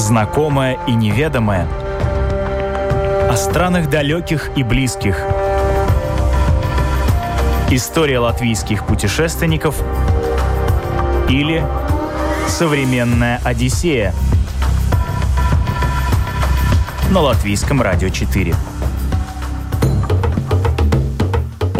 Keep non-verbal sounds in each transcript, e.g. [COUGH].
Знакомое и неведомое. О странах далеких и близких. История латвийских путешественников или современная Одиссея на латвийском радио 4.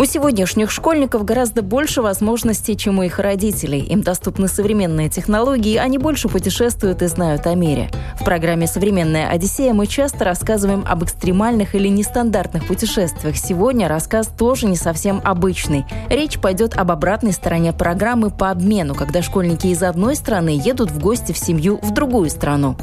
У сегодняшних школьников гораздо больше возможностей, чем у их родителей. Им доступны современные технологии, они больше путешествуют и знают о мире. В программе «Современная Одиссея» мы часто рассказываем об экстремальных или нестандартных путешествиях. Сегодня рассказ тоже не совсем обычный. Речь пойдет об обратной стороне программы по обмену, когда школьники из одной страны едут в гости в семью в другую страну.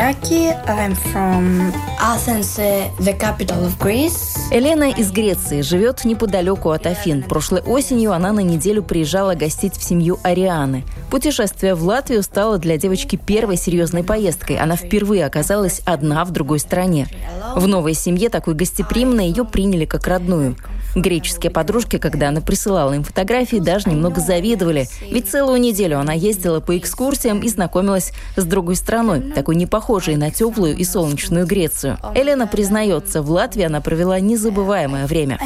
Androulaki. I'm from Athens, the capital of Greece. Елена из Греции живет неподалеку от Афин. Прошлой осенью она на неделю приезжала гостить в семью Арианы. Путешествие в Латвию стало для девочки первой серьезной поездкой. Она впервые оказалась одна в другой стране. В новой семье такой гостеприимной ее приняли как родную. Греческие подружки, когда она присылала им фотографии, даже немного завидовали. Ведь целую неделю она ездила по экскурсиям и знакомилась с другой страной, такой не похожей на теплую и солнечную Грецию. Елена признается, в Латвии она провела незабываемое время.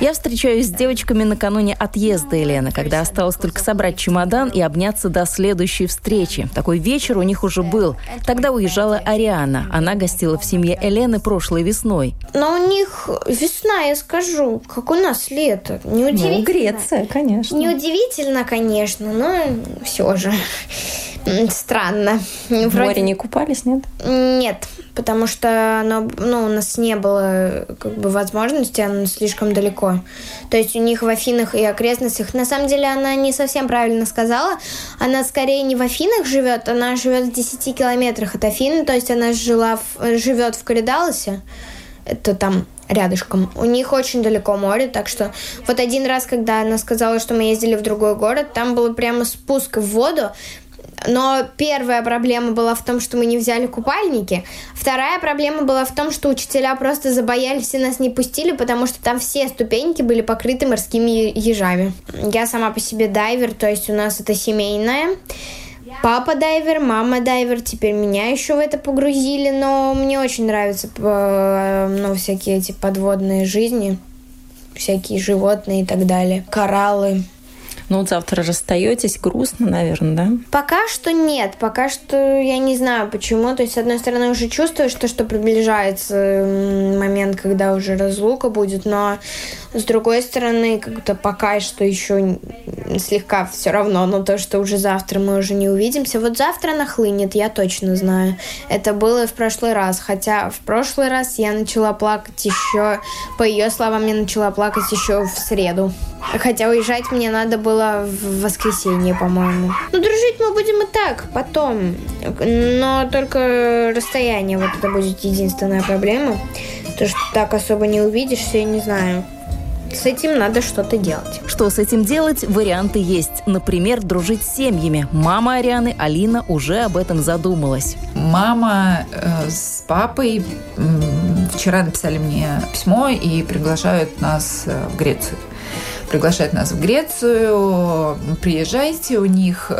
Я встречаюсь с девочками накануне отъезда Елены, когда осталось только собрать чемодан и обняться до следующей встречи. Такой вечер у них уже был. Тогда уезжала Ариана. Она гостила в семье Елены прошлой весной. Но у них весна, я скажу, как у нас лето. Неудивительно. Ну, Греция, конечно. Неудивительно, конечно, но все же [LAUGHS] странно. В Вроде... море не купались, нет? Нет, потому что оно, ну, у нас не было как бы возможности, оно слишком далеко. То есть у них в Афинах и окрестностях, на самом деле она не совсем правильно сказала, она скорее не в Афинах живет, она живет в 10 километрах от Афины, то есть она жила в, живет в Коридалосе, это там рядышком. У них очень далеко море, так что вот один раз, когда она сказала, что мы ездили в другой город, там был прямо спуск в воду, но первая проблема была в том, что мы не взяли купальники. Вторая проблема была в том, что учителя просто забоялись и нас не пустили, потому что там все ступеньки были покрыты морскими ежами. Я сама по себе дайвер, то есть у нас это семейное. Папа дайвер, мама дайвер, теперь меня еще в это погрузили, но мне очень нравятся э, ну, всякие эти подводные жизни, всякие животные и так далее, кораллы. Ну вот завтра расстаетесь, грустно, наверное, да? Пока что нет, пока что я не знаю почему. То есть, с одной стороны, уже чувствую, что, что приближается момент, когда уже разлука будет, но с другой стороны, как-то пока что еще слегка все равно, но то, что уже завтра мы уже не увидимся. Вот завтра нахлынет, я точно знаю. Это было в прошлый раз, хотя в прошлый раз я начала плакать еще, по ее словам, я начала плакать еще в среду. Хотя уезжать мне надо было в воскресенье, по-моему. Ну, дружить мы будем и так, потом. Но только расстояние вот это будет единственная проблема. То, что так особо не увидишься, я не знаю. С этим надо что-то делать. Что с этим делать? Варианты есть. Например, дружить с семьями. Мама Арианы, Алина, уже об этом задумалась. Мама э, с папой э, вчера написали мне письмо и приглашают нас э, в Грецию приглашают нас в Грецию, приезжайте, у них,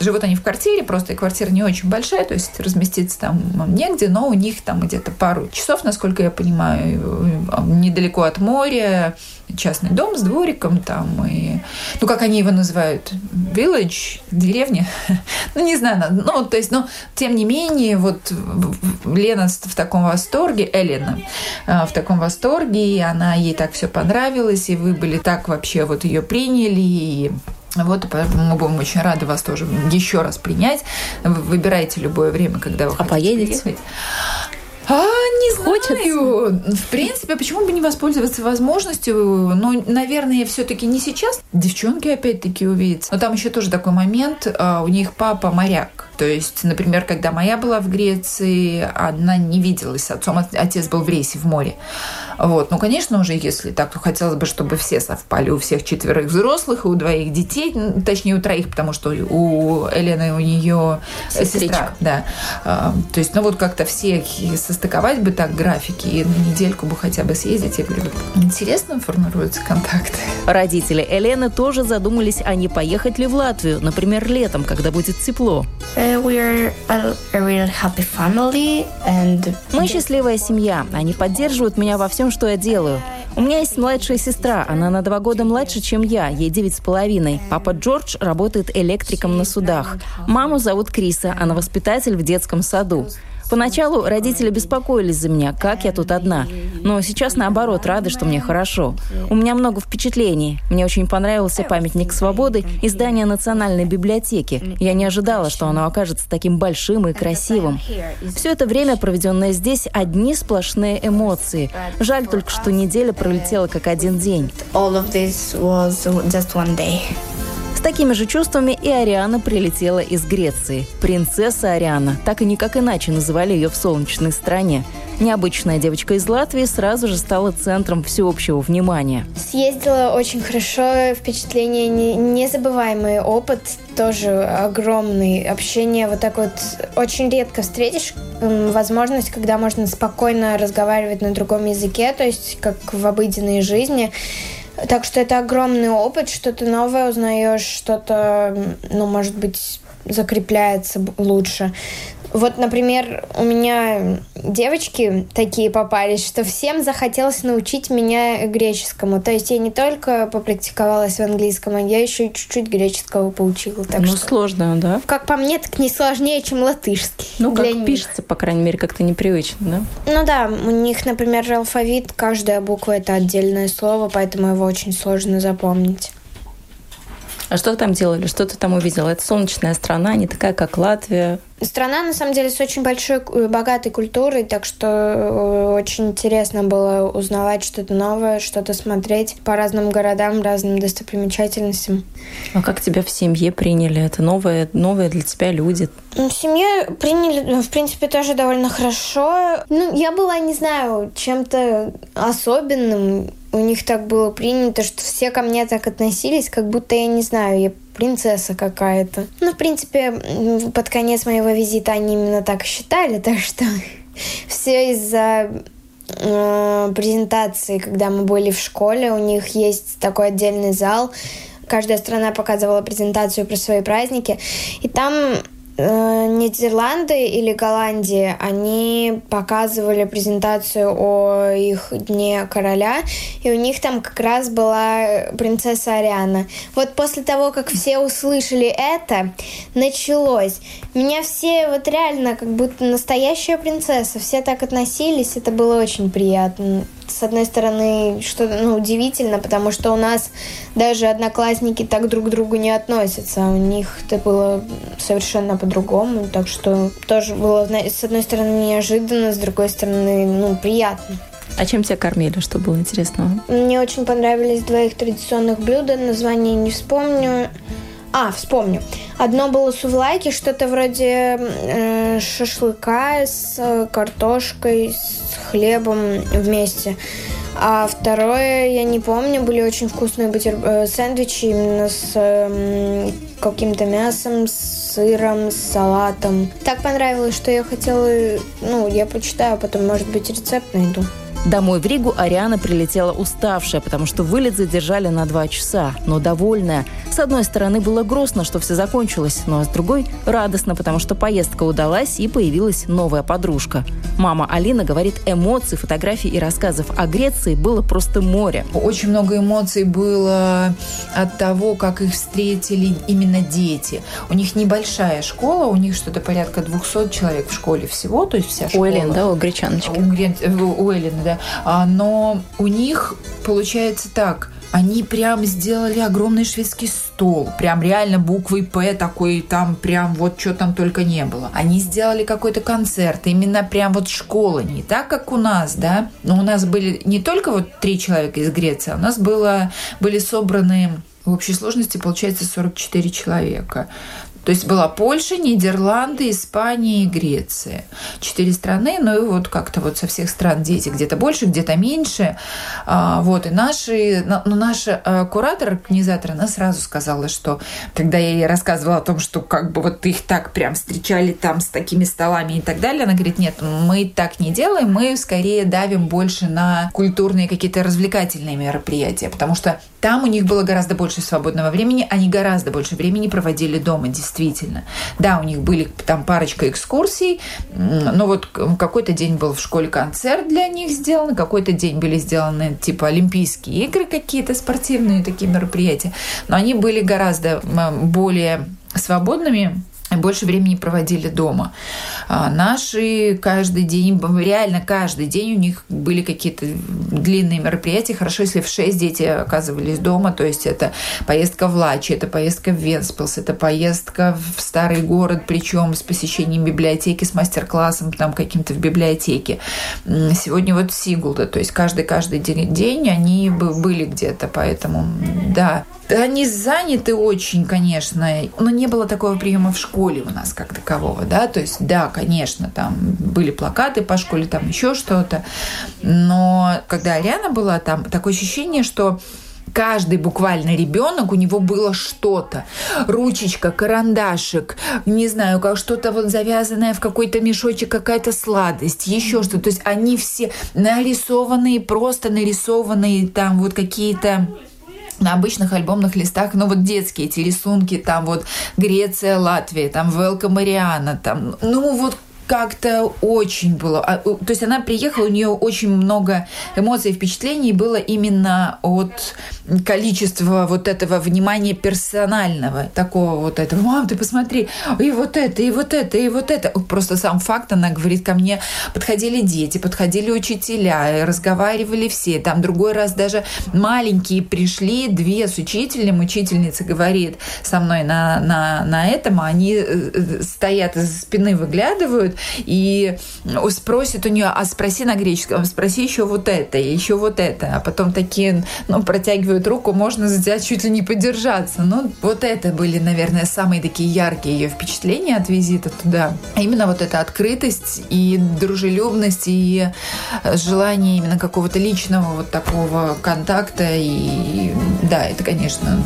живут они в квартире, просто квартира не очень большая, то есть разместиться там негде, но у них там где-то пару часов, насколько я понимаю, недалеко от моря, частный дом с двориком там, и, ну, как они его называют, village, деревня, [LAUGHS] ну, не знаю, ну, то есть, но, тем не менее, вот Лена в таком восторге, Элена в таком восторге, и она, ей так все понравилось, и вы были так вообще вот ее приняли, и вот, мы будем очень рады вас тоже еще раз принять. Выбирайте любое время, когда вы а хотите поедете? Приехать. А, не знаю. В принципе, почему бы не воспользоваться возможностью? Ну, наверное, все-таки не сейчас. Девчонки опять-таки увидятся. Но там еще тоже такой момент. А, у них папа моряк. То есть, например, когда моя была в Греции, она не виделась с отцом, отец был в рейсе в море. Вот. Ну, конечно, уже если так, то хотелось бы, чтобы все совпали, у всех четверых взрослых, и у двоих детей, точнее, у троих, потому что у Елены у нее сестра. Да. А, то есть, ну, вот как-то все состыковать бы так графики, и на недельку бы хотя бы съездить. Я говорю, интересно формируются контакты. Родители Елены тоже задумались, а не поехать ли в Латвию, например, летом, когда будет тепло. Uh, Мы счастливая семья. Они поддерживают меня во всем, что я делаю. У меня есть младшая сестра, она на два года младше, чем я, ей девять с половиной. Папа Джордж работает электриком на судах. Маму зовут Криса, она воспитатель в детском саду. Поначалу родители беспокоились за меня, как я тут одна. Но сейчас, наоборот, рады, что мне хорошо. У меня много впечатлений. Мне очень понравился памятник свободы и здание Национальной библиотеки. Я не ожидала, что оно окажется таким большим и красивым. Все это время, проведенное здесь, одни сплошные эмоции. Жаль только, что неделя пролетела как один день. All of this was just one day такими же чувствами и Ариана прилетела из Греции. Принцесса Ариана, так и никак иначе называли ее в солнечной стране. Необычная девочка из Латвии сразу же стала центром всеобщего внимания. Съездила очень хорошо, впечатление незабываемый опыт, тоже огромный. Общение вот так вот очень редко встретишь возможность, когда можно спокойно разговаривать на другом языке, то есть как в обыденной жизни. Так что это огромный опыт, что-то новое узнаешь, что-то, ну, может быть, закрепляется лучше. Вот, например, у меня девочки такие попались, что всем захотелось научить меня греческому. То есть я не только попрактиковалась в английском, а я еще и чуть-чуть греческого поучила. Так ну, что... сложно, да? Как по мне, так не сложнее, чем латышский. Ну, как них. пишется, по крайней мере, как-то непривычно, да? Ну да, у них, например, алфавит, каждая буква — это отдельное слово, поэтому его очень сложно запомнить. А что там делали? Что ты там увидела? Это солнечная страна, не такая, как Латвия. Страна, на самом деле, с очень большой, э, богатой культурой, так что э, очень интересно было узнавать что-то новое, что-то смотреть по разным городам, разным достопримечательностям. А как тебя в семье приняли? Это новые, новые для тебя люди? В семье приняли, ну, в принципе, тоже довольно хорошо. Ну, я была, не знаю, чем-то особенным. У них так было принято, что все ко мне так относились, как будто я не знаю, я принцесса какая-то. Ну, в принципе, под конец моего визита они именно так считали, [LAUGHS] так что все из-за э, презентации, когда мы были в школе, у них есть такой отдельный зал, каждая страна показывала презентацию про свои праздники, и там Нидерланды или Голландии, они показывали презентацию о их Дне Короля, и у них там как раз была принцесса Ариана. Вот после того, как все услышали это, началось. Меня все вот реально как будто настоящая принцесса, все так относились, это было очень приятно с одной стороны, что ну, удивительно, потому что у нас даже одноклассники так друг к другу не относятся. У них это было совершенно по-другому. Так что тоже было, с одной стороны, неожиданно, с другой стороны, ну, приятно. А чем тебя кормили? Что было интересного? Мне очень понравились два их традиционных блюда. Название не вспомню. А, вспомню. Одно было сувлайки, что-то вроде э, шашлыка с картошкой, с хлебом вместе. А второе, я не помню, были очень вкусные бутер... Э, сэндвичи именно с э, каким-то мясом, с сыром, с салатом. Так понравилось, что я хотела, ну, я почитаю, потом, может быть, рецепт найду. Домой в Ригу Ариана прилетела уставшая, потому что вылет задержали на два часа, но довольная. С одной стороны, было грустно, что все закончилось, но с другой – радостно, потому что поездка удалась и появилась новая подружка. Мама Алина говорит, эмоций, фотографий и рассказов о Греции было просто море. Очень много эмоций было от того, как их встретили именно дети. У них небольшая школа, у них что-то порядка 200 человек в школе всего, то есть вся школа. У Элен, да, у гречаночки. У, у Эллен, да. А, но у них получается так. Они прям сделали огромный шведский стол. Прям реально буквой П такой, там прям вот что там только не было. Они сделали какой-то концерт. Именно прям вот школа. Не так, как у нас, да. Но у нас были не только вот три человека из Греции. А у нас было, были собраны в общей сложности, получается, 44 человека То есть была Польша, Нидерланды, Испания и Греция. Четыре страны, ну и вот как-то вот со всех стран дети где-то больше, где-то меньше. А, вот, и наши, ну, наша а, куратор, организатор, она сразу сказала, что когда я ей рассказывала о том, что как бы вот их так прям встречали там с такими столами и так далее, она говорит, нет, мы так не делаем, мы скорее давим больше на культурные какие-то развлекательные мероприятия, потому что там у них было гораздо больше свободного времени, они гораздо больше времени проводили дома, действительно. Да, у них были там парочка экскурсий, но вот какой-то день был в школе концерт для них сделан, какой-то день были сделаны типа Олимпийские игры какие-то спортивные такие мероприятия, но они были гораздо более свободными больше времени проводили дома. А наши каждый день, реально каждый день у них были какие-то длинные мероприятия. Хорошо, если в 6 дети оказывались дома, то есть это поездка в Лачи, это поездка в Венспилс, это поездка в старый город, причем с посещением библиотеки, с мастер-классом там каким-то в библиотеке. Сегодня вот Сигулда, то есть каждый-каждый день они были где-то, поэтому да. Они заняты очень, конечно, но не было такого приема в школе у нас как такового, да, то есть, да, конечно, там были плакаты по школе, там еще что-то, но когда Ариана была там, такое ощущение, что каждый буквально ребенок, у него было что-то. Ручечка, карандашик, не знаю, как что-то вот завязанное в какой-то мешочек, какая-то сладость, еще что-то. То есть они все нарисованные, просто нарисованные там вот какие-то на обычных альбомных листах, ну вот детские эти рисунки, там вот Греция, Латвия, там Велка Мариана, там, ну вот как-то очень было. А, то есть она приехала, у нее очень много эмоций и впечатлений было именно от количества вот этого внимания персонального, такого вот этого. Мам, ты посмотри, и вот это, и вот это, и вот это. Просто сам факт, она говорит, ко мне подходили дети, подходили учителя, разговаривали все. Там другой раз даже маленькие пришли, две с учителем, учительница говорит со мной на, на, на этом, а они э, э, стоят из спины, выглядывают, и спросит у нее, а спроси на греческом, спроси еще вот это, еще вот это. А потом такие, ну, протягивают руку, можно взять чуть ли не подержаться. Ну, вот это были, наверное, самые такие яркие ее впечатления от визита туда. Именно вот эта открытость и дружелюбность, и желание именно какого-то личного вот такого контакта. И да, это, конечно,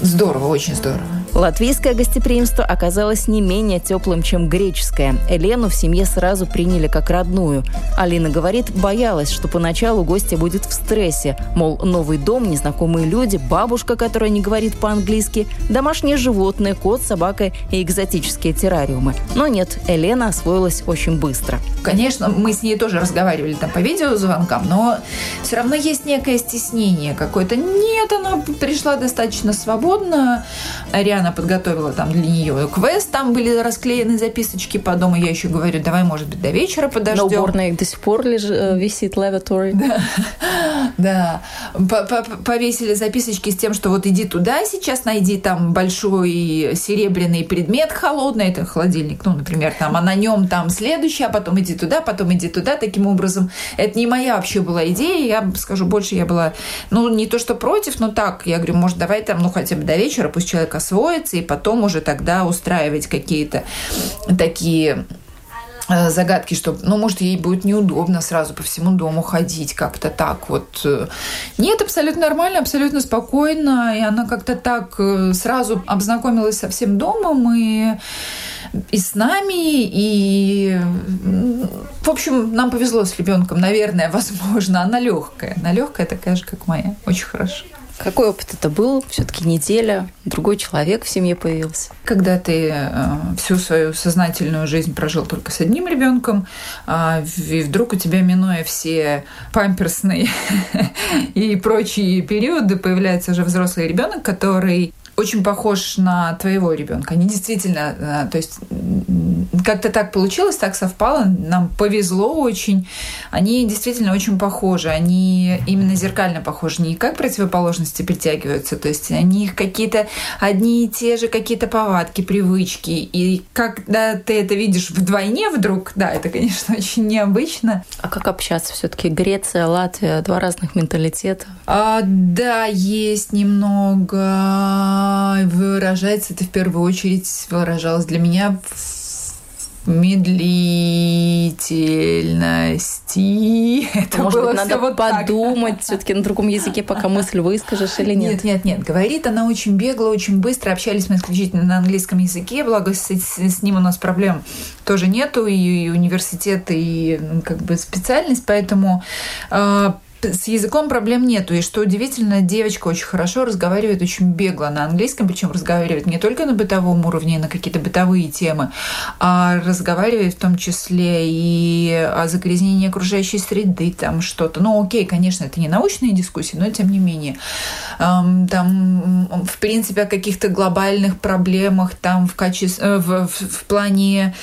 здорово, очень здорово. Латвийское гостеприимство оказалось не менее теплым, чем греческое. Елену в семье сразу приняли как родную. Алина говорит, боялась, что поначалу гостья будет в стрессе. Мол, новый дом, незнакомые люди, бабушка, которая не говорит по-английски, домашние животные, кот, собака и экзотические террариумы. Но нет, Елена освоилась очень быстро. Конечно, мы с ней тоже разговаривали там по видеозвонкам, но все равно есть некое стеснение какое-то. Нет, она пришла достаточно свободно. Ариана она подготовила там для нее квест, там были расклеены записочки по дому. Я еще говорю, давай, может быть, до вечера подождем. Но уборная до сих пор лежит, э, висит лаватори. Да, [LAUGHS] да. Повесили записочки с тем, что вот иди туда сейчас, найди там большой серебряный предмет холодный, это холодильник, ну, например, там, а на нем там следующий, а потом иди туда, потом иди туда. Таким образом, это не моя вообще была идея, я скажу больше, я была, ну, не то что против, но так, я говорю, может, давай там, ну, хотя бы до вечера, пусть человек освоит, освоиться, и потом уже тогда устраивать какие-то такие э, загадки, что, ну, может, ей будет неудобно сразу по всему дому ходить как-то так вот. Нет, абсолютно нормально, абсолютно спокойно, и она как-то так э, сразу обзнакомилась со всем домом, и и с нами, и в общем, нам повезло с ребенком, наверное, [LAUGHS] возможно, она легкая, она легкая такая же, как моя, очень хорошо. Какой опыт это был? Все-таки неделя, другой человек в семье появился. Когда ты э, всю свою сознательную жизнь прожил только с одним ребенком, э, и вдруг у тебя, минуя все памперсные [LAUGHS] и прочие периоды, появляется уже взрослый ребенок, который очень похож на твоего ребенка. Они действительно, э, то есть как-то так получилось, так совпало, нам повезло очень. Они действительно очень похожи, они именно зеркально похожи, не как противоположности притягиваются, то есть они какие-то одни и те же какие-то повадки, привычки, и когда ты это видишь вдвойне вдруг, да, это, конечно, [LAUGHS] очень необычно. А как общаться все-таки? Греция, Латвия, два разных менталитета. А, да, есть немного. Выражается это в первую очередь выражалось для меня в медлительности. [LAUGHS] Это Может было быть, надо вот подумать все-таки на другом языке, [LAUGHS] пока мысль выскажешь или нет? Нет, нет, нет. Говорит она очень бегло, очень быстро. Общались мы исключительно на английском языке, благо с, с ним у нас проблем тоже нету, и, и университет, и как бы специальность, поэтому э, с языком проблем нету. И что удивительно, девочка очень хорошо разговаривает, очень бегло на английском, причем разговаривает не только на бытовом уровне, на какие-то бытовые темы, а разговаривает в том числе и о загрязнении окружающей среды, там что-то. Ну, окей, конечно, это не научные дискуссии, но тем не менее. Там, в принципе, о каких-то глобальных проблемах там в, качестве, в, в, в плане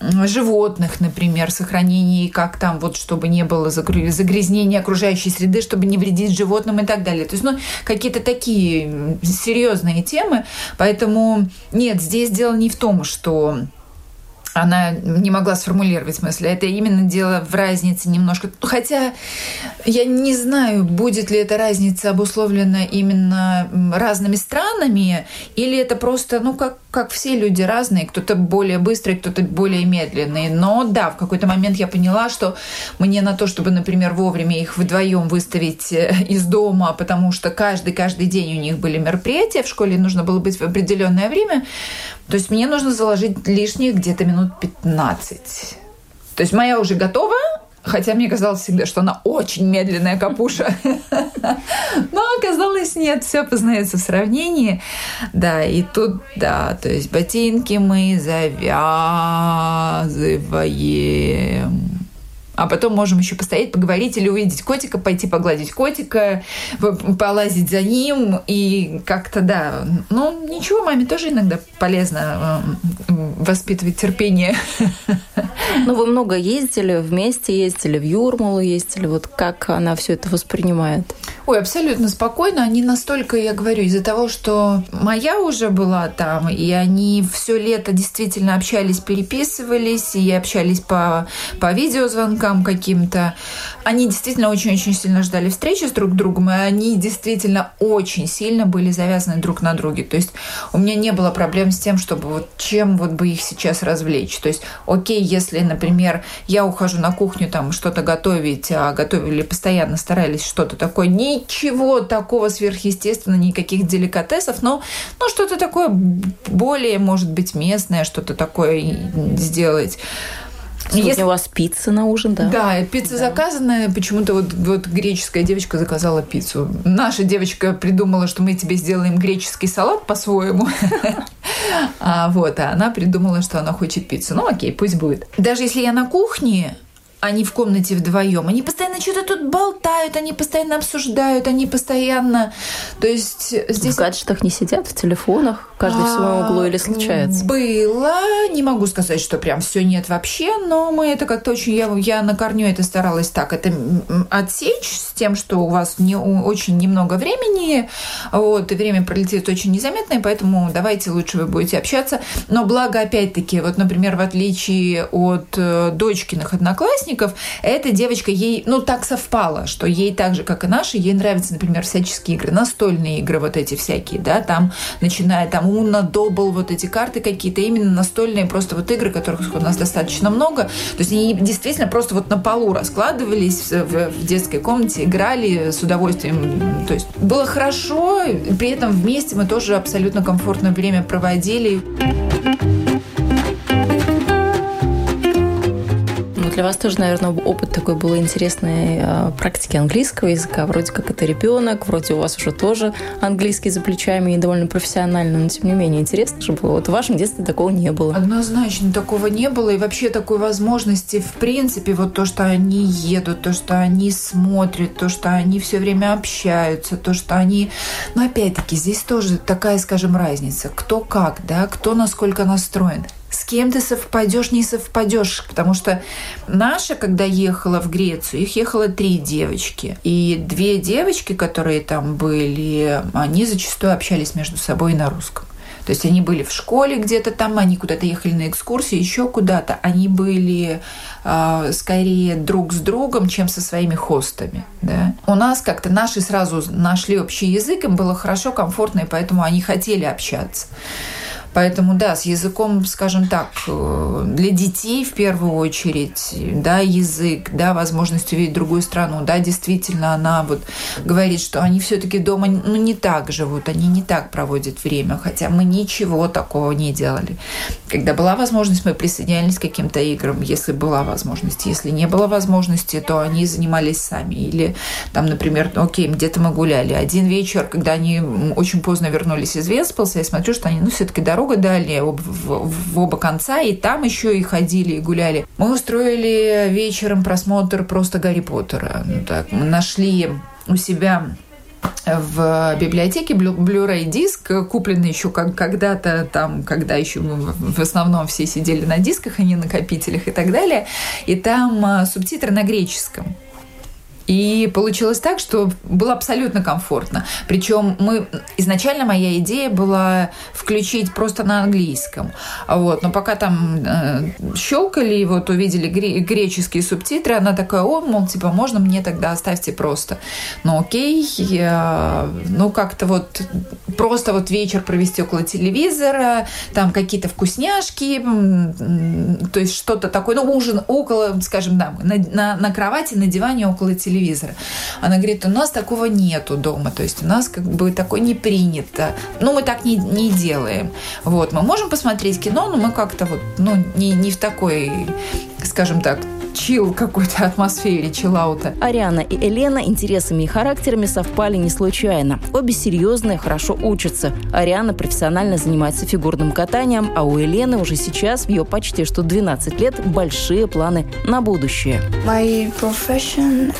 животных, например, сохранении, как там, вот, чтобы не было загрязнения окружающей среды, чтобы не вредить животным и так далее. То есть, ну, какие-то такие серьезные темы. Поэтому, нет, здесь дело не в том, что она не могла сформулировать мысли. Это именно дело в разнице немножко. Хотя я не знаю, будет ли эта разница обусловлена именно разными странами, или это просто, ну, как, как все люди разные, кто-то более быстрый, кто-то более медленный. Но да, в какой-то момент я поняла, что мне на то, чтобы, например, вовремя их вдвоем выставить э, из дома, потому что каждый-каждый день у них были мероприятия в школе, нужно было быть в определенное время, то есть мне нужно заложить лишних где-то минут 15. То есть моя уже готова, Хотя мне казалось всегда, что она очень медленная капуша. [LAUGHS] Но оказалось, нет, все познается в сравнении. Да, и тут, да, то есть ботинки мы завязываем а потом можем еще постоять, поговорить или увидеть котика, пойти погладить котика, полазить за ним и как-то, да. Ну, ничего, маме тоже иногда полезно э, воспитывать терпение. Ну, вы много ездили, вместе ездили, в Юрмалу ездили. Вот как она все это воспринимает? Ой, абсолютно спокойно. Они настолько, я говорю, из-за того, что моя уже была там, и они все лето действительно общались, переписывались, и общались по, по видеозвонкам каким-то. Они действительно очень-очень сильно ждали встречи с друг другом, и они действительно очень сильно были завязаны друг на друге. То есть у меня не было проблем с тем, чтобы вот чем вот бы их сейчас развлечь. То есть, окей, если, например, я ухожу на кухню там что-то готовить, а готовили постоянно, старались что-то такое ничего такого сверхъестественного, никаких деликатесов, но ну, что-то такое более, может быть, местное, что-то такое сделать. Сегодня Если... у вас пицца на ужин, да? Да, пицца да. заказанная. Почему-то вот, вот греческая девочка заказала пиццу. Наша девочка придумала, что мы тебе сделаем греческий салат по-своему. [LAUGHS] А вот, а она придумала, что она хочет пиццу. Ну окей, пусть будет. Даже если я на кухне, они в комнате вдвоем. Они постоянно что-то тут болтают, они постоянно обсуждают, они постоянно... То есть здесь... В гаджетах не сидят, в телефонах, каждый в своем углу или случается? Было. Не могу сказать, что прям все нет вообще, но мы это как-то очень... Я, я на корню это старалась так это отсечь с тем, что у вас не, очень немного времени, вот, и время пролетит очень незаметно, и поэтому давайте лучше вы будете общаться. Но благо, опять-таки, вот, например, в отличие от э, дочкиных одноклассников, одноклассников, эта девочка ей, ну, так совпало, что ей так же, как и наши, ей нравятся, например, всяческие игры, настольные игры вот эти всякие, да, там, начиная там Уна, Добл, вот эти карты какие-то, именно настольные просто вот игры, которых у нас достаточно много. То есть они действительно просто вот на полу раскладывались в, в детской комнате, играли с удовольствием. То есть было хорошо, при этом вместе мы тоже абсолютно комфортное время проводили. Для вас тоже, наверное, опыт такой был интересной э, практики английского языка. Вроде как это ребенок, вроде у вас уже тоже английский за плечами и довольно профессионально, но тем не менее интересно же было. Вот в вашем детстве такого не было. Однозначно такого не было. И вообще такой возможности, в принципе, вот то, что они едут, то, что они смотрят, то, что они все время общаются, то, что они... Но опять-таки здесь тоже такая, скажем, разница. Кто как, да, кто насколько настроен. С кем ты совпадешь, не совпадешь. Потому что наша, когда ехала в Грецию, их ехало три девочки. И две девочки, которые там были, они зачастую общались между собой на русском. То есть они были в школе где-то там, они куда-то ехали на экскурсии, еще куда-то. Они были э, скорее друг с другом, чем со своими хостами. Да? У нас как-то наши сразу нашли общий язык, им было хорошо, комфортно, и поэтому они хотели общаться. Поэтому, да, с языком, скажем так, э, для детей в первую очередь, да, язык, да, возможность увидеть другую страну, да, действительно, она вот говорит, что они все-таки дома, ну, не так живут, они не так проводят время, хотя мы ничего такого не делали. Когда была возможность, мы присоединялись к каким-то играм, если была возможность. Если не было возможности, то они занимались сами. Или там, например, ну, окей, где-то мы гуляли. Один вечер, когда они очень поздно вернулись из Веспилса, я смотрю, что они, ну, все-таки дорогу дорога дальняя в, в, в оба конца, и там еще и ходили, и гуляли. Мы устроили вечером просмотр просто Гарри Поттера. Ну, так, мы нашли у себя в библиотеке Blu-ray диск, купленный еще как когда-то там, когда еще в основном все сидели на дисках, а не на накопителях и так далее. И там а, субтитры на греческом. И получилось так, что было абсолютно комфортно. Причем мы изначально моя идея была включить просто на английском. Вот. Но пока там э, щелкали, вот увидели гре- греческие субтитры, она такая, о, мол, типа, можно мне тогда оставьте просто. Ну окей, я, ну как-то вот просто вот вечер провести около телевизора, там какие-то вкусняшки, то есть что-то такое, ну ужин около, скажем, да, на, на, на кровати, на диване около телевизора телевизора. Она говорит, у нас такого нету дома, то есть у нас как бы такое не принято. Ну, мы так не, не делаем. Вот, мы можем посмотреть кино, но мы как-то вот, ну, не, не в такой, скажем так, чил какой-то атмосфере, чиллаута. Ариана и Елена интересами и характерами совпали не случайно. Обе серьезные, хорошо учатся. Ариана профессионально занимается фигурным катанием, а у Елены уже сейчас, в ее почти что 12 лет, большие планы на будущее. Profession,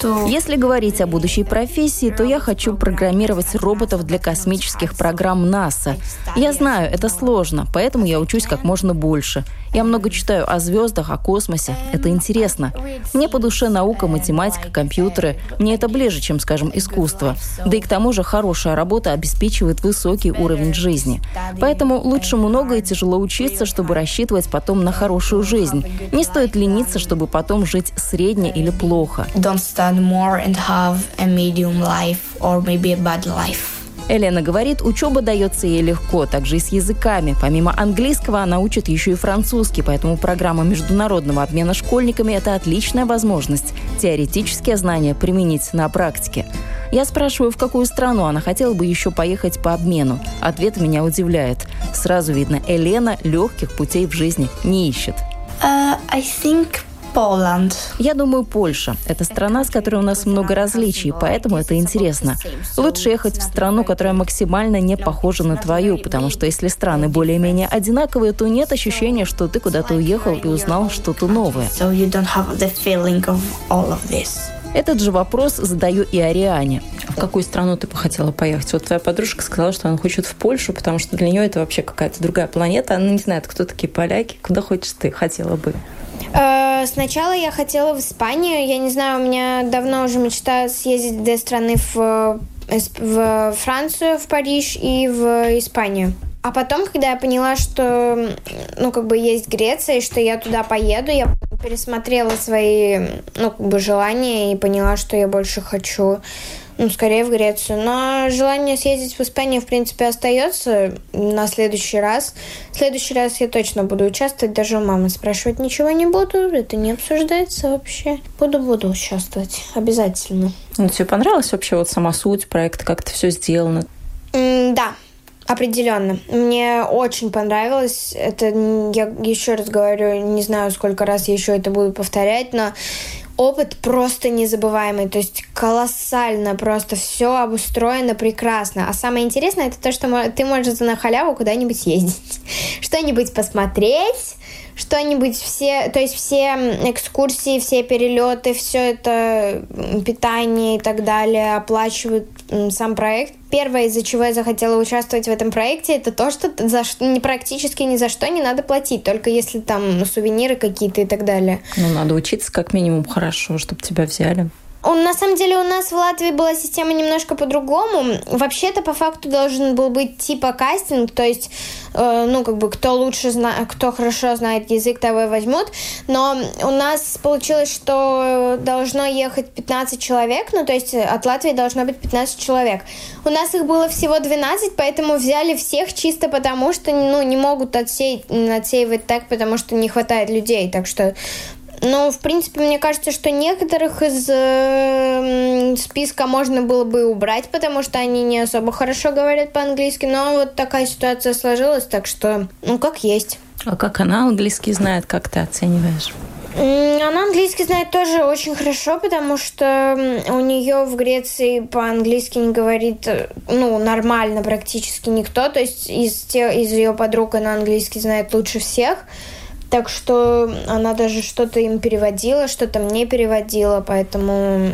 to... Если говорить о будущей профессии, то я хочу программировать роботов для космических программ НАСА. Я знаю, это сложно, поэтому я учусь как можно больше. Я много читаю о звездах, о космосе. Это интересно. Мне по душе наука, математика, компьютеры. Мне это ближе, чем, скажем, искусство. Да и к тому же хорошая работа обеспечивает высокий уровень жизни. Поэтому лучше много и тяжело учиться, чтобы рассчитывать потом на хорошую жизнь. Не стоит лениться, чтобы потом жить средне или плохо. Don't study more and have a medium life or maybe a bad life. Елена говорит, учеба дается ей легко, также и с языками. Помимо английского она учит еще и французский, поэтому программа международного обмена школьниками – это отличная возможность теоретические знания применить на практике. Я спрашиваю, в какую страну она хотела бы еще поехать по обмену. Ответ меня удивляет. Сразу видно, Елена легких путей в жизни не ищет. Uh, I think. Я думаю, Польша. Это страна, с которой у нас много различий, поэтому это интересно. Лучше ехать в страну, которая максимально не похожа на твою, потому что если страны более-менее одинаковые, то нет ощущения, что ты куда-то уехал и узнал что-то новое. Этот же вопрос задаю и Ариане. В какую страну ты бы хотела поехать? Вот твоя подружка сказала, что она хочет в Польшу, потому что для нее это вообще какая-то другая планета. Она не знает, кто такие поляки. Куда хочешь ты хотела бы? Сначала я хотела в Испанию. Я не знаю, у меня давно уже мечта съездить две страны в, э, в Францию, в Париж и в Испанию. А потом, когда я поняла, что, ну, как бы есть Греция, и что я туда поеду, я пересмотрела свои, ну, как бы желания и поняла, что я больше хочу ну, скорее в Грецию. Но желание съездить в Испанию, в принципе, остается на следующий раз. В следующий раз я точно буду участвовать. Даже у мамы спрашивать ничего не буду. Это не обсуждается вообще. Буду-буду участвовать. Обязательно. Ну, тебе понравилась вообще вот сама суть проекта, как это все сделано? Mm, да, Определенно. Мне очень понравилось. Это, я еще раз говорю, не знаю, сколько раз я еще это буду повторять, но опыт просто незабываемый, то есть колоссально, просто все обустроено прекрасно. А самое интересное это то, что ты можешь на халяву куда-нибудь ездить, [LAUGHS] что-нибудь посмотреть, что-нибудь все, то есть все экскурсии, все перелеты, все это питание и так далее оплачивают сам проект. Первое, из-за чего я захотела участвовать в этом проекте, это то, что за что не практически ни за что не надо платить, только если там сувениры какие-то и так далее. Ну, надо учиться как минимум хорошо, чтобы тебя взяли. Он, на самом деле у нас в Латвии была система немножко по-другому. Вообще-то по факту должен был быть типа кастинг, то есть, э, ну, как бы, кто лучше знает, кто хорошо знает язык, того и возьмут. Но у нас получилось, что должно ехать 15 человек, ну, то есть от Латвии должно быть 15 человек. У нас их было всего 12, поэтому взяли всех чисто потому, что, ну, не могут отсеять, отсеивать так, потому что не хватает людей. Так что ну, в принципе, мне кажется, что некоторых из э, списка можно было бы убрать, потому что они не особо хорошо говорят по-английски. Но вот такая ситуация сложилась, так что, ну, как есть. А как она английский знает, как ты оцениваешь? Она английский знает тоже очень хорошо, потому что у нее в Греции по-английски не говорит, ну, нормально практически никто. То есть из, тех, из ее подруг она английский знает лучше всех. Так что она даже что-то им переводила, что-то мне переводила, поэтому...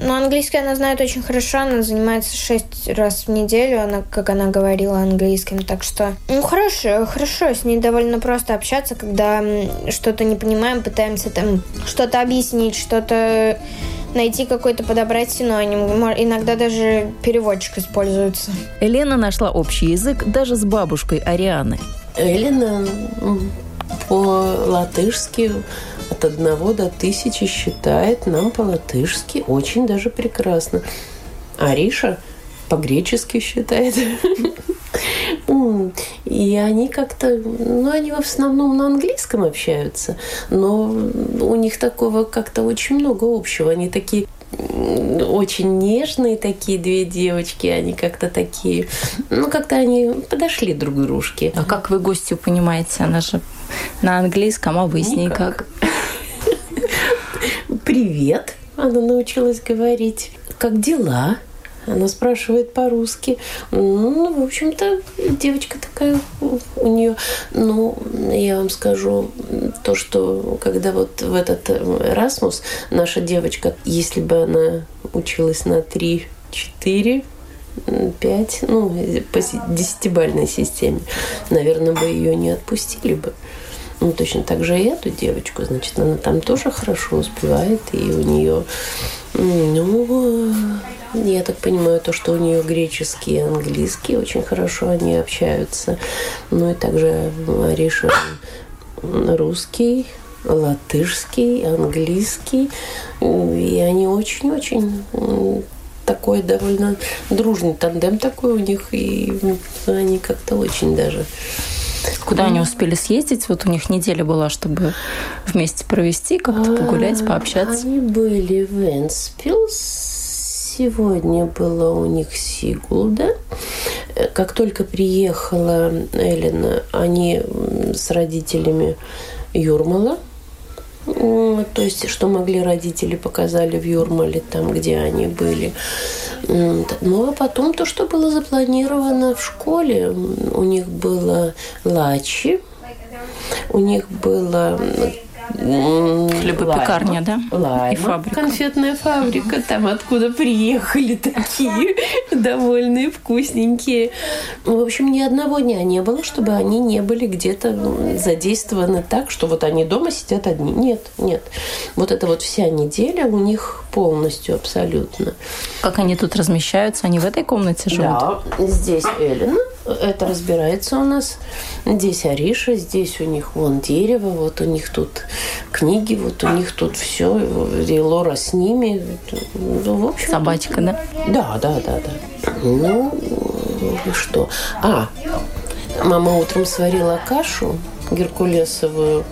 Ну, английский она знает очень хорошо, она занимается шесть раз в неделю, она, как она говорила английским, так что... Ну, хорошо, хорошо, с ней довольно просто общаться, когда что-то не понимаем, пытаемся там что-то объяснить, что-то найти какой-то, подобрать синоним. Иногда даже переводчик используется. Елена нашла общий язык даже с бабушкой Арианы. Елена по-латышски от одного до тысячи считает нам по-латышски очень даже прекрасно. Ариша по-гречески считает. [LAUGHS] И они как-то, ну, они в основном на английском общаются, но у них такого как-то очень много общего. Они такие очень нежные такие две девочки, они как-то такие, ну, как-то они подошли друг к дружке. А как вы гостью понимаете? Она же на английском, а вы с ней как? [LAUGHS] Привет, она научилась говорить. Как дела? Она спрашивает по-русски. Ну, в общем-то, девочка такая у нее. Ну, я вам скажу то, что когда вот в этот Erasmus наша девочка, если бы она училась на 3, 4, 5, ну, по десятибальной системе, наверное, бы ее не отпустили бы. Ну, точно так же и эту девочку, значит, она там тоже хорошо успевает, и у нее, ну, я так понимаю, то, что у нее греческий и английский очень хорошо они общаются. Ну и также Ариша русский, латышский, английский. И они очень-очень такой довольно дружный тандем такой у них, и они как-то очень даже Куда они успели съездить? Вот у них неделя была, чтобы вместе провести, как-то погулять, пообщаться. Они были в Энспилс, Сегодня была у них Сигулда. Как только приехала Эллина, они с родителями Юрмала, то есть, что могли родители, показали в Юрмале, там, где они были. Ну, а потом то, что было запланировано в школе. У них было лачи, у них было Хлебопекарня, да? Лайма. И фабрика. Конфетная фабрика, там откуда приехали такие довольные, вкусненькие. В общем, ни одного дня не было, чтобы они не были где-то ну, задействованы так, что вот они дома сидят одни. Нет, нет. Вот это вот вся неделя у них полностью, абсолютно. Как они тут размещаются? Они в этой комнате живут? Да, здесь Эллина, это разбирается у нас. Здесь Ариша, здесь у них вон дерево, вот у них тут книги, вот у них тут все, и Лора с ними. Ну, в общем, Собачка, да? Да, да, да, да. Ну, что? А, мама утром сварила кашу геркулесовую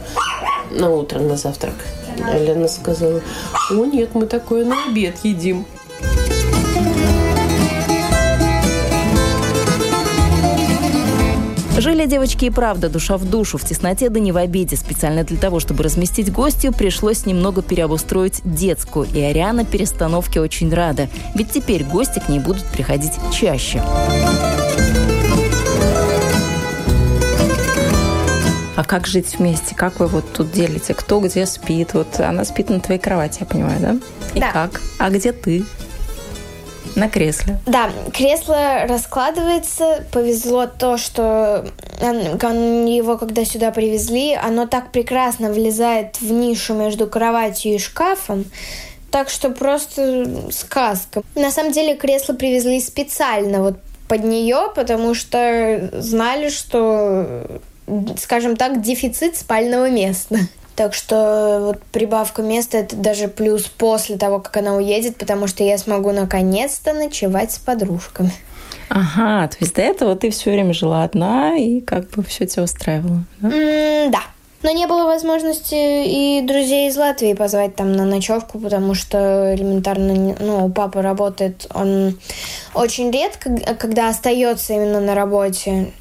на утро, на завтрак. Лена сказала, о нет, мы такое на обед едим. Жили девочки и правда душа в душу, в тесноте да не в обиде. Специально для того, чтобы разместить гостью, пришлось немного переобустроить детскую. И Ариана перестановке очень рада. Ведь теперь гости к ней будут приходить чаще. А как жить вместе? Как вы вот тут делите? Кто где спит? Вот она спит на твоей кровати, я понимаю, да? И да. как? А где ты? На кресле. Да, кресло раскладывается. Повезло то, что его, когда сюда привезли, оно так прекрасно влезает в нишу между кроватью и шкафом. Так что просто сказка. На самом деле кресло привезли специально вот под нее, потому что знали, что, скажем так, дефицит спального места. Так что вот прибавка места это даже плюс после того, как она уедет, потому что я смогу наконец-то ночевать с подружками. Ага, то есть до этого ты все время жила одна и как бы все тебя устраивало, да? Mm, да. Но не было возможности и друзей из Латвии позвать там на ночевку, потому что элементарно, ну, папа работает, он очень редко, когда остается именно на работе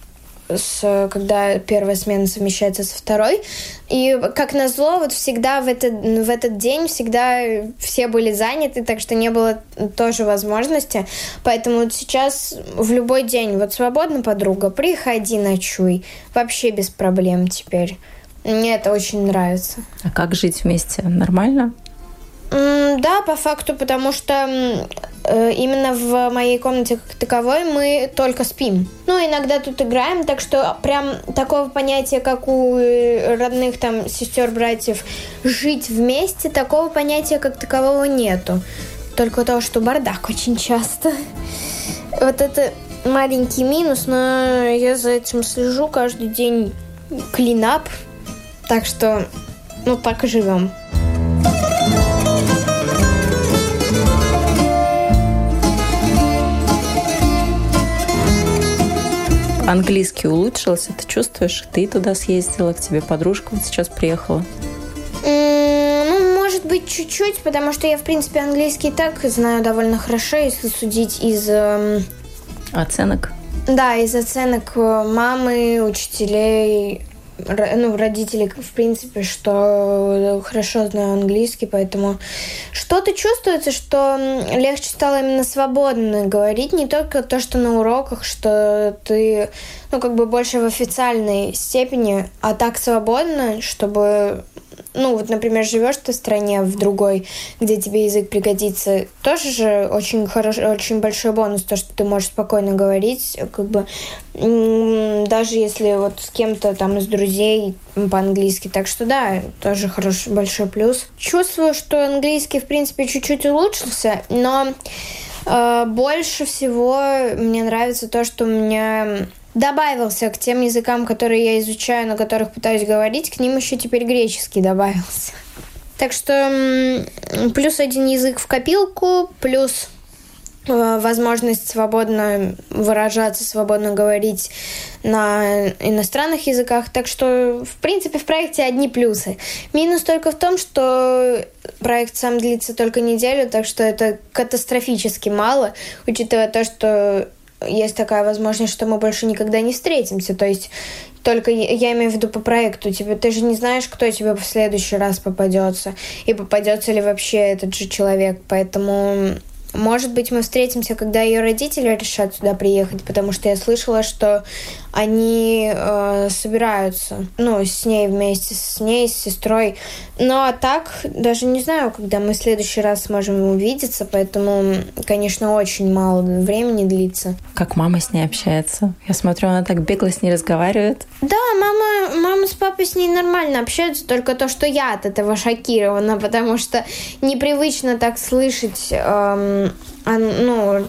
с, когда первая смена совмещается со второй. И как назло, вот всегда в этот, в этот день всегда все были заняты, так что не было тоже возможности. Поэтому вот сейчас в любой день, вот свободна подруга, приходи, ночуй. Вообще без проблем теперь. Мне это очень нравится. А как жить вместе? Нормально? Да, по факту, потому что э, именно в моей комнате как таковой мы только спим. Ну, иногда тут играем, так что прям такого понятия, как у э, родных там сестер, братьев, жить вместе, такого понятия как такового нету. Только то, что бардак очень часто. Вот это маленький минус, но я за этим слежу каждый день. Клинап. Так что, ну, так и живем. Английский улучшился, ты чувствуешь? Ты туда съездила, к тебе подружка вот сейчас приехала. Ну, может быть, чуть-чуть, потому что я, в принципе, английский так знаю довольно хорошо, если судить из... Эм, оценок? Да, из оценок э, мамы, учителей, ну, родители, в принципе, что хорошо знаю английский, поэтому что-то чувствуется, что легче стало именно свободно говорить, не только то, что на уроках, что ты, ну, как бы больше в официальной степени, а так свободно, чтобы ну, вот, например, живешь ты в стране, в другой, где тебе язык пригодится, тоже же очень хороший, очень большой бонус, то, что ты можешь спокойно говорить, как бы, даже если вот с кем-то там из друзей по-английски. Так что да, тоже хороший большой плюс. Чувствую, что английский, в принципе, чуть-чуть улучшился, но э, больше всего мне нравится то, что у меня добавился к тем языкам, которые я изучаю, на которых пытаюсь говорить, к ним еще теперь греческий добавился. Так что плюс один язык в копилку, плюс э, возможность свободно выражаться, свободно говорить на иностранных языках. Так что, в принципе, в проекте одни плюсы. Минус только в том, что проект сам длится только неделю, так что это катастрофически мало, учитывая то, что есть такая возможность, что мы больше никогда не встретимся. То есть только я имею в виду по проекту. Типа, ты же не знаешь, кто тебе в следующий раз попадется. И попадется ли вообще этот же человек. Поэтому может быть, мы встретимся, когда ее родители решат сюда приехать, потому что я слышала, что они э, собираются, ну, с ней вместе, с ней, с сестрой. Ну, а так, даже не знаю, когда мы в следующий раз сможем увидеться, поэтому, конечно, очень мало времени длится. Как мама с ней общается? Я смотрю, она так бегло с ней разговаривает. Да, мама, мама с папой с ней нормально общаются, только то, что я от этого шокирована, потому что непривычно так слышать эм, ну,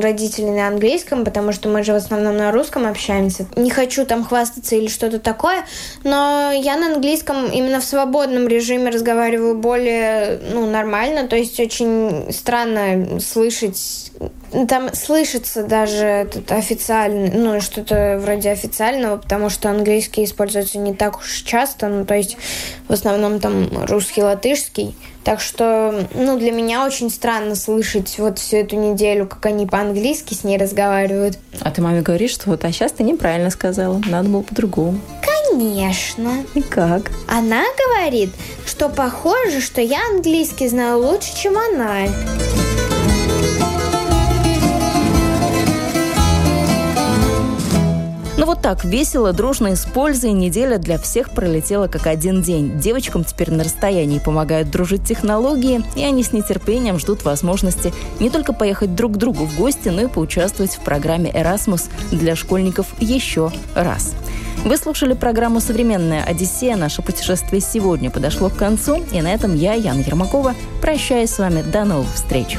родители на английском, потому что мы же в основном на русском общаемся. Не хочу там хвастаться или что-то такое, но я на английском именно в свободном режиме разговариваю более, ну, нормально, то есть очень странно слышать там слышится даже этот официальный, ну, что-то вроде официального, потому что английский используется не так уж часто, ну, то есть в основном там русский, латышский. Так что, ну, для меня очень странно слышать вот всю эту неделю, как они по-английски с ней разговаривают. А ты маме говоришь, что вот, а сейчас ты неправильно сказала, надо было по-другому. Конечно. И как? Она говорит, что похоже, что я английский знаю лучше, чем она. Ну вот так, весело, дружно и с пользой неделя для всех пролетела как один день. Девочкам теперь на расстоянии помогают дружить технологии, и они с нетерпением ждут возможности не только поехать друг к другу в гости, но и поучаствовать в программе «Эрасмус» для школьников еще раз. Вы слушали программу «Современная Одиссея». Наше путешествие сегодня подошло к концу. И на этом я, Яна Ермакова, прощаюсь с вами. До новых встреч.